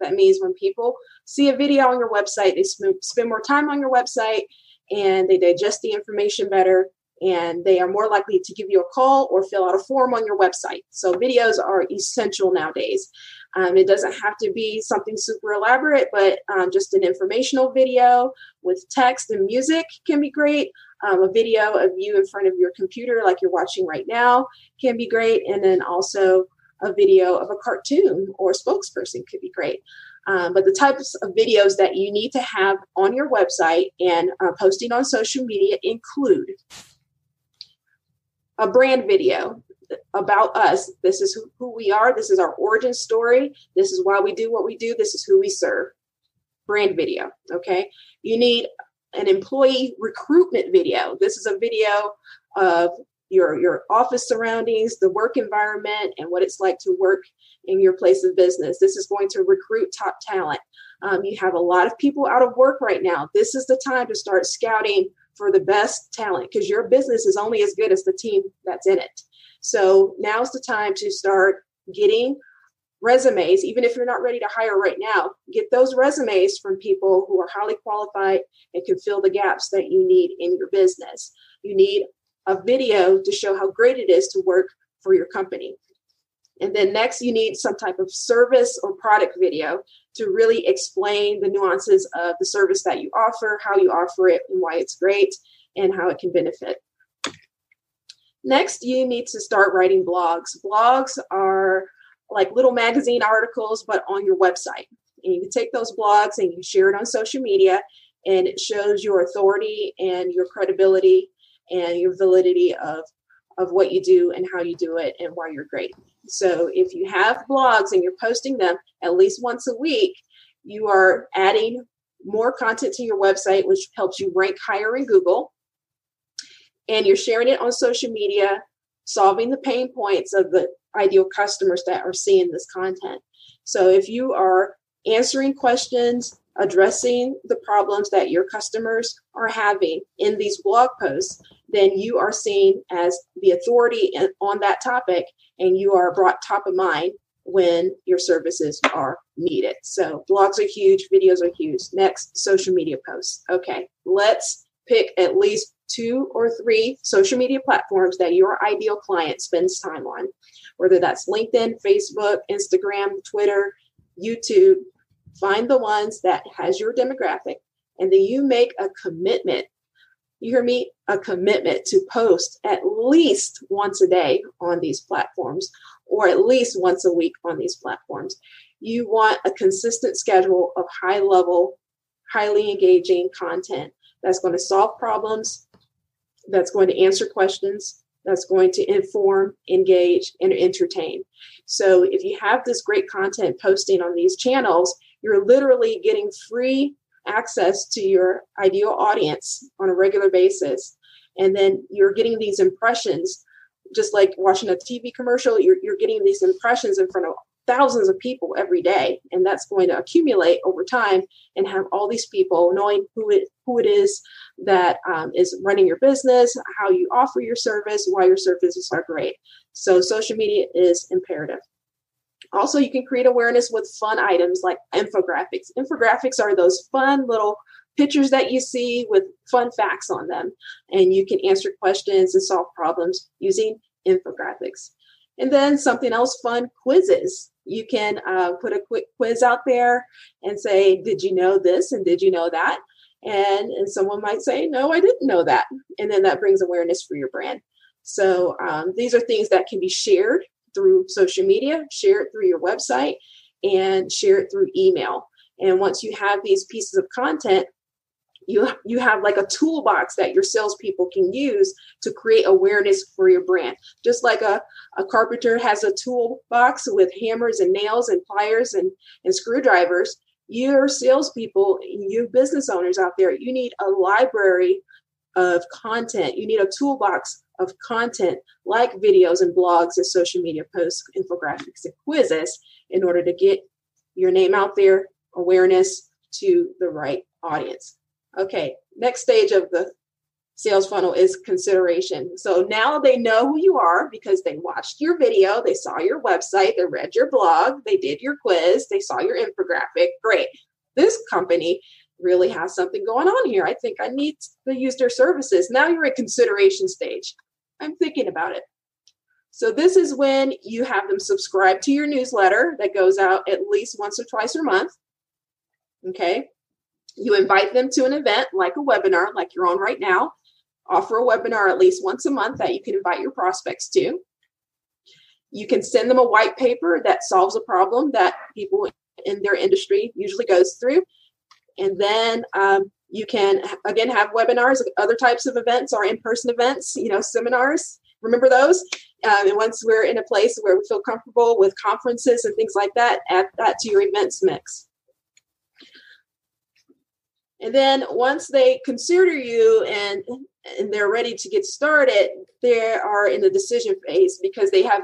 That means when people see a video on your website, they spend more time on your website and they digest the information better and they are more likely to give you a call or fill out a form on your website. So, videos are essential nowadays. Um, it doesn't have to be something super elaborate, but um, just an informational video with text and music can be great. Um, a video of you in front of your computer, like you're watching right now, can be great. And then also a video of a cartoon or a spokesperson could be great. Um, but the types of videos that you need to have on your website and uh, posting on social media include a brand video about us. This is who, who we are. This is our origin story. This is why we do what we do. This is who we serve. Brand video. Okay. You need an employee recruitment video. This is a video of your your office surroundings, the work environment, and what it's like to work in your place of business. This is going to recruit top talent. Um, you have a lot of people out of work right now. This is the time to start scouting for the best talent because your business is only as good as the team that's in it. So now's the time to start getting resumes, even if you're not ready to hire right now, get those resumes from people who are highly qualified and can fill the gaps that you need in your business. You need a video to show how great it is to work for your company. And then next, you need some type of service or product video to really explain the nuances of the service that you offer, how you offer it, and why it's great, and how it can benefit. Next, you need to start writing blogs. Blogs are like little magazine articles, but on your website. And you can take those blogs and you share it on social media, and it shows your authority and your credibility and your validity of of what you do and how you do it and why you're great. So if you have blogs and you're posting them at least once a week, you are adding more content to your website, which helps you rank higher in Google. And you're sharing it on social media, solving the pain points of the ideal customers that are seeing this content. So if you are answering questions, addressing the problems that your customers are having in these blog posts, then you are seen as the authority on that topic and you are brought top of mind when your services are needed. So blogs are huge, videos are huge. Next, social media posts. Okay, let's pick at least two or three social media platforms that your ideal client spends time on, whether that's LinkedIn, Facebook, Instagram, Twitter, YouTube. Find the ones that has your demographic and then you make a commitment you hear me a commitment to post at least once a day on these platforms or at least once a week on these platforms you want a consistent schedule of high level highly engaging content that's going to solve problems that's going to answer questions that's going to inform engage and entertain so if you have this great content posting on these channels you're literally getting free access to your ideal audience on a regular basis. And then you're getting these impressions, just like watching a TV commercial, you're, you're getting these impressions in front of thousands of people every day. And that's going to accumulate over time and have all these people knowing who it, who it is that um, is running your business, how you offer your service, why your services are great. So social media is imperative. Also, you can create awareness with fun items like infographics. Infographics are those fun little pictures that you see with fun facts on them, and you can answer questions and solve problems using infographics. And then something else fun quizzes. You can uh, put a quick quiz out there and say, Did you know this? And did you know that? And, and someone might say, No, I didn't know that. And then that brings awareness for your brand. So um, these are things that can be shared through social media, share it through your website, and share it through email. And once you have these pieces of content, you you have like a toolbox that your salespeople can use to create awareness for your brand. Just like a, a carpenter has a toolbox with hammers and nails and pliers and, and screwdrivers, your salespeople, you business owners out there, you need a library of content. You need a toolbox of content like videos and blogs and social media posts, infographics, and quizzes in order to get your name out there, awareness to the right audience. Okay, next stage of the sales funnel is consideration. So now they know who you are because they watched your video, they saw your website, they read your blog, they did your quiz, they saw your infographic. Great. This company really has something going on here. I think I need to use their services. Now you're at consideration stage. I'm thinking about it. So this is when you have them subscribe to your newsletter that goes out at least once or twice a month. Okay. You invite them to an event like a webinar, like you're on right now. Offer a webinar at least once a month that you can invite your prospects to. You can send them a white paper that solves a problem that people in their industry usually goes through. And then um, you can again have webinars, other types of events or in-person events, you know, seminars. Remember those? Um, and once we're in a place where we feel comfortable with conferences and things like that, add that to your events mix. And then once they consider you and and they're ready to get started, they are in the decision phase because they have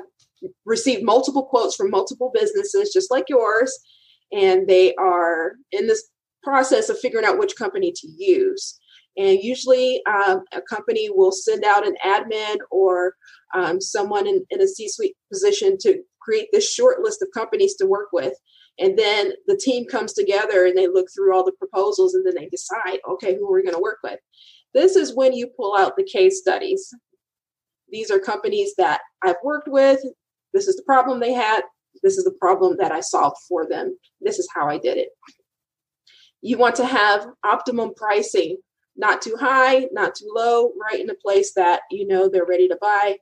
received multiple quotes from multiple businesses just like yours and they are in this process of figuring out which company to use. And usually, um, a company will send out an admin or um, someone in, in a C suite position to create this short list of companies to work with. And then the team comes together and they look through all the proposals and then they decide, okay, who are we going to work with? This is when you pull out the case studies. These are companies that I've worked with. This is the problem they had. This is the problem that I solved for them. This is how I did it. You want to have optimum pricing, not too high, not too low, right in a place that you know they're ready to buy.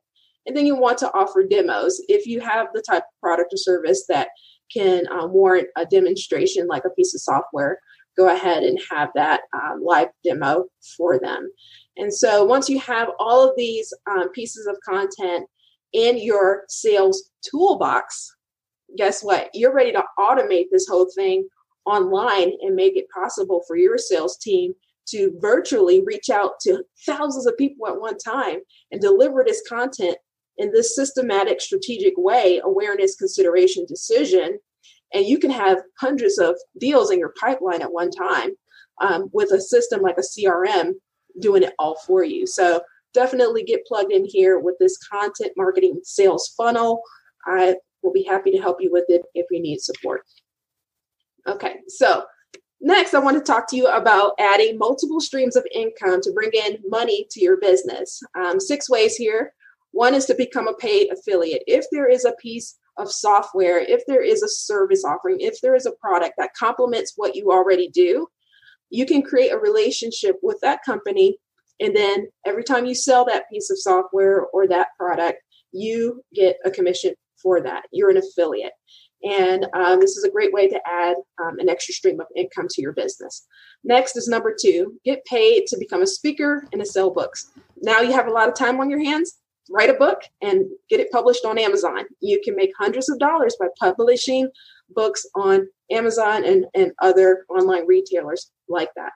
And then you want to offer demos. If you have the type of product or service that can um, warrant a demonstration like a piece of software, go ahead and have that um, live demo for them. And so once you have all of these um, pieces of content in your sales toolbox, guess what? You're ready to automate this whole thing online and make it possible for your sales team to virtually reach out to thousands of people at one time and deliver this content in this systematic, strategic way awareness, consideration, decision. And you can have hundreds of deals in your pipeline at one time um, with a system like a CRM doing it all for you. So definitely get plugged in here with this content marketing sales funnel. I will be happy to help you with it if you need support. Okay, so next I want to talk to you about adding multiple streams of income to bring in money to your business. Um, six ways here. One is to become a paid affiliate. If there is a piece of software, if there is a service offering, if there is a product that complements what you already do, you can create a relationship with that company. And then every time you sell that piece of software or that product, you get a commission for that. You're an affiliate. And um, this is a great way to add um, an extra stream of income to your business. Next is number two get paid to become a speaker and to sell books. Now you have a lot of time on your hands. Write a book and get it published on Amazon. You can make hundreds of dollars by publishing books on Amazon and, and other online retailers like that.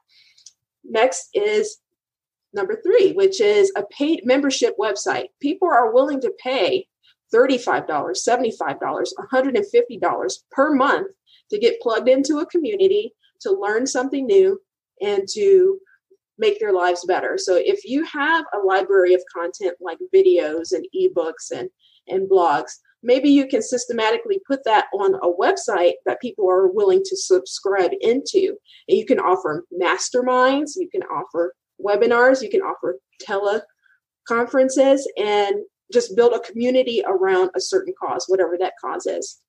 Next is number three, which is a paid membership website. People are willing to pay $35, $75, $150 per month to get plugged into a community, to learn something new, and to make their lives better. So if you have a library of content like videos and ebooks and, and blogs, maybe you can systematically put that on a website that people are willing to subscribe into. And you can offer masterminds, you can offer webinars, you can offer teleconferences, and just build a community around a certain cause, whatever that cause is.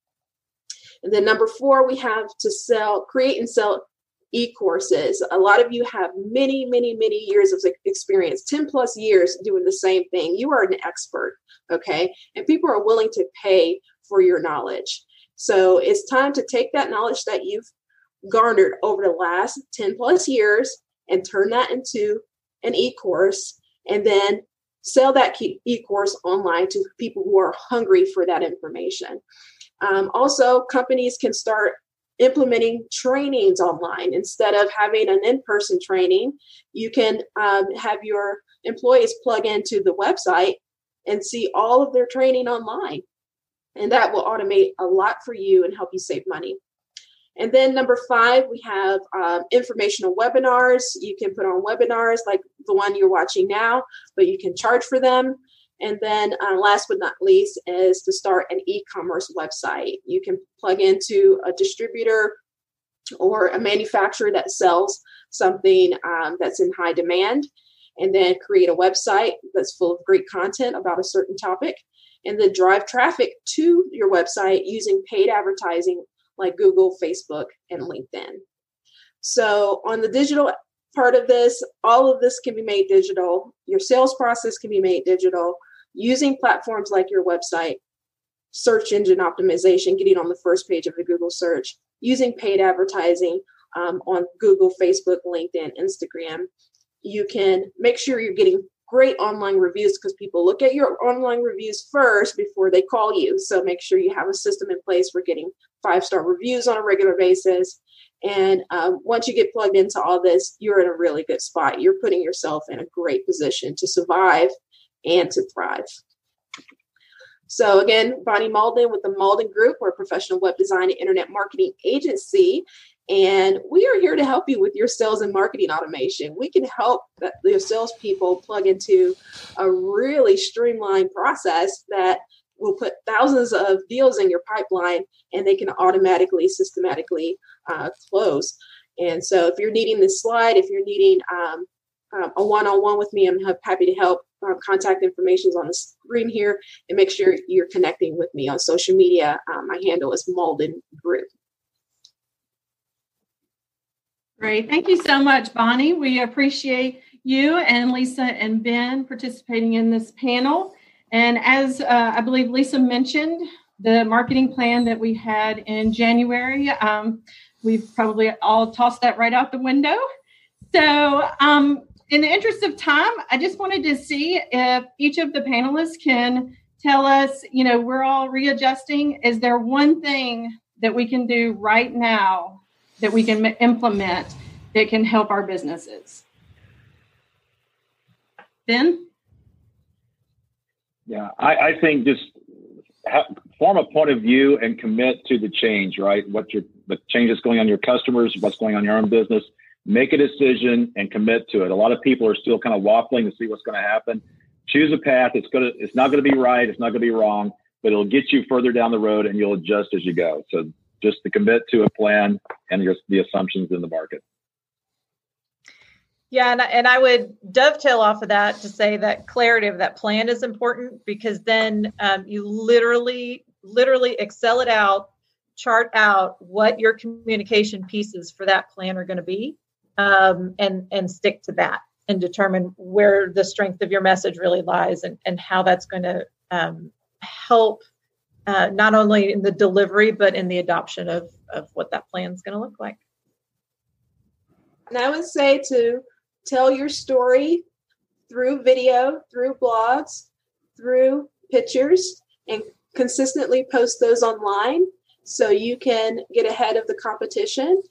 And then number four, we have to sell, create and sell e-courses. A lot of you have many, many, many years of experience, 10 plus years doing the same thing. You are an expert, okay? And people are willing to pay for your knowledge. So it's time to take that knowledge that you've garnered over the last 10 plus years and turn that into an e-course and then sell that e-course online to people who are hungry for that information. Um, also, companies can start implementing trainings online instead of having an in-person training. You can um, have your employees plug into the website and see all of their training online, and that will automate a lot for you and help you save money. And then number five, we have um, informational webinars. You can put on webinars like the one you're watching now, but you can charge for them. And then uh, last but not least is to start an e-commerce website. You can plug into a distributor or a manufacturer that sells something um, that's in high demand and then create a website that's full of great content about a certain topic and then drive traffic to your website using paid advertising like Google, Facebook, and LinkedIn. So, on the digital part of this, all of this can be made digital. Your sales process can be made digital using platforms like your website, search engine optimization, getting on the first page of the Google search, using paid advertising um, on Google, Facebook, LinkedIn, Instagram. You can make sure you're getting great online reviews because people look at your online reviews first before they call you. So make sure you have a system in place for getting five star reviews on a regular basis. And um, once you get plugged into all this, you're in a really good spot. You're putting yourself in a great position to survive and to thrive. So again, Bonnie Mauldin with the Mauldin Group, we're a professional web design and internet marketing agency. And we are here to help you with your sales and marketing automation. We can help your salespeople plug into a really streamlined process that will put thousands of deals in your pipeline and they can automatically, systematically uh, close. And so if you're needing this slide, if you're needing um, um, a one-on-one with me, I'm happy to help. Um, contact information is on the screen here, and make sure you're connecting with me on social media. Um, my handle is Mauldin Group. Great. Thank you so much, Bonnie. We appreciate you and Lisa and Ben participating in this panel. And as uh, I believe Lisa mentioned, the marketing plan that we had in January, um, we've probably all tossed that right out the window. So, um, in the interest of time, I just wanted to see if each of the panelists can tell us, you know, we're all readjusting. Is there one thing that we can do right now that we can implement that can help our businesses? Ben? Yeah, I, I think just form a point of view and commit to the change, right? What your the changes going on your customers, what's going on your own business. Make a decision and commit to it. A lot of people are still kind of waffling to see what's going to happen. Choose a path. It's gonna. It's not going to be right. It's not going to be wrong, but it'll get you further down the road, and you'll adjust as you go. So just to commit to a plan and your, the assumptions in the market. Yeah, and, and I would dovetail off of that to say that clarity of that plan is important because then um, you literally, literally excel it out, chart out what your communication pieces for that plan are going to be, um, and and stick to that and determine where the strength of your message really lies and and how that's going to um, help uh, not only in the delivery but in the adoption of of what that plan is going to look like. And I would say to tell your story through video, through blogs, through pictures, and consistently post those online so you can get ahead of the competition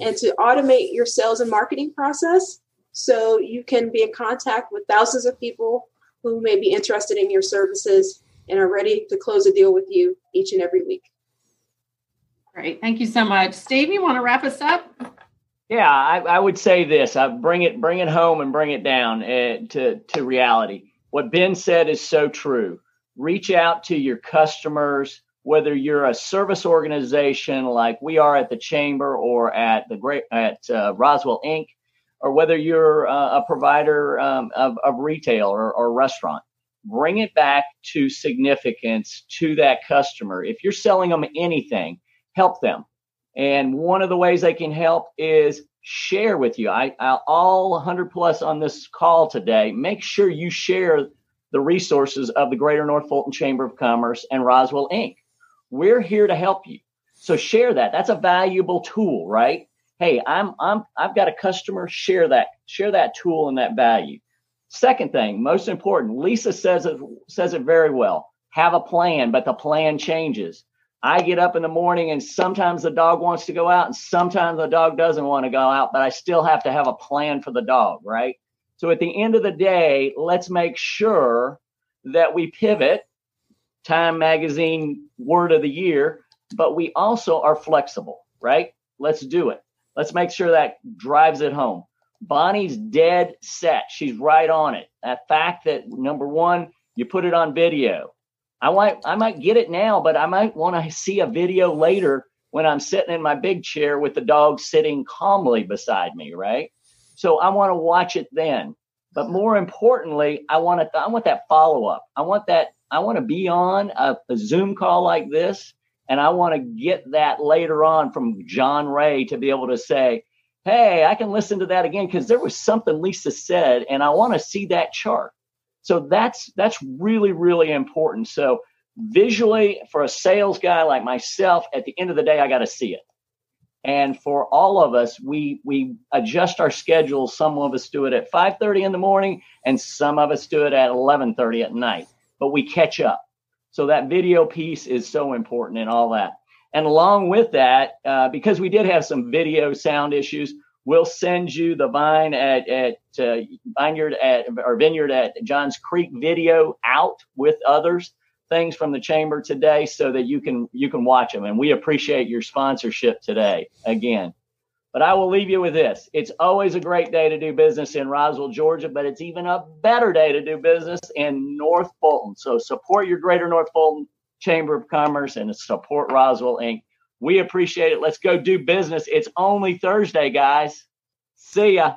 and to automate your sales and marketing process so you can be in contact with thousands of people who may be interested in your services and are ready to close a deal with you each and every week. Great. Thank you so much. Steve, you want to wrap us up? Yeah, I, I would say this: I bring it, bring it home, and bring it down uh, to to reality. What Ben said is so true. Reach out to your customers, whether you're a service organization like we are at the Chamber or at the Great at uh, Roswell Inc., or whether you're uh, a provider um, of, of retail or, or restaurant. Bring it back to significance to that customer. If you're selling them anything, help them and one of the ways they can help is share with you. I, I all 100 plus on this call today. Make sure you share the resources of the Greater North Fulton Chamber of Commerce and Roswell Inc. We're here to help you. So share that. That's a valuable tool, right? Hey, I'm I'm I've got a customer. Share that. Share that tool and that value. Second thing, most important, Lisa says it says it very well. Have a plan, but the plan changes. I get up in the morning and sometimes the dog wants to go out and sometimes the dog doesn't want to go out, but I still have to have a plan for the dog, right? So at the end of the day, let's make sure that we pivot, Time Magazine word of the year, but we also are flexible, right? Let's do it. Let's make sure that drives it home. Bonnie's dead set. She's right on it. That fact that number one, you put it on video. I might I might get it now, but I might want to see a video later when I'm sitting in my big chair with the dog sitting calmly beside me, right? So I want to watch it then. But more importantly, I want to I want that follow up. I want that I want to be on a, a Zoom call like this and I want to get that later on from John Ray to be able to say, "Hey, I can listen to that again because there was something Lisa said and I want to see that chart." So that's that's really really important. So visually for a sales guy like myself at the end of the day I got to see it. And for all of us we we adjust our schedules. Some of us do it at 5:30 in the morning and some of us do it at 11:30 at night. But we catch up. So that video piece is so important and all that. And along with that, uh, because we did have some video sound issues, We'll send you the vine at, at uh, vineyard at or vineyard at Johns Creek video out with others things from the chamber today so that you can you can watch them and we appreciate your sponsorship today again but I will leave you with this. It's always a great day to do business in Roswell, Georgia, but it's even a better day to do business in North Fulton. So support your Greater North Fulton Chamber of Commerce and support Roswell Inc. We appreciate it. Let's go do business. It's only Thursday, guys. See ya.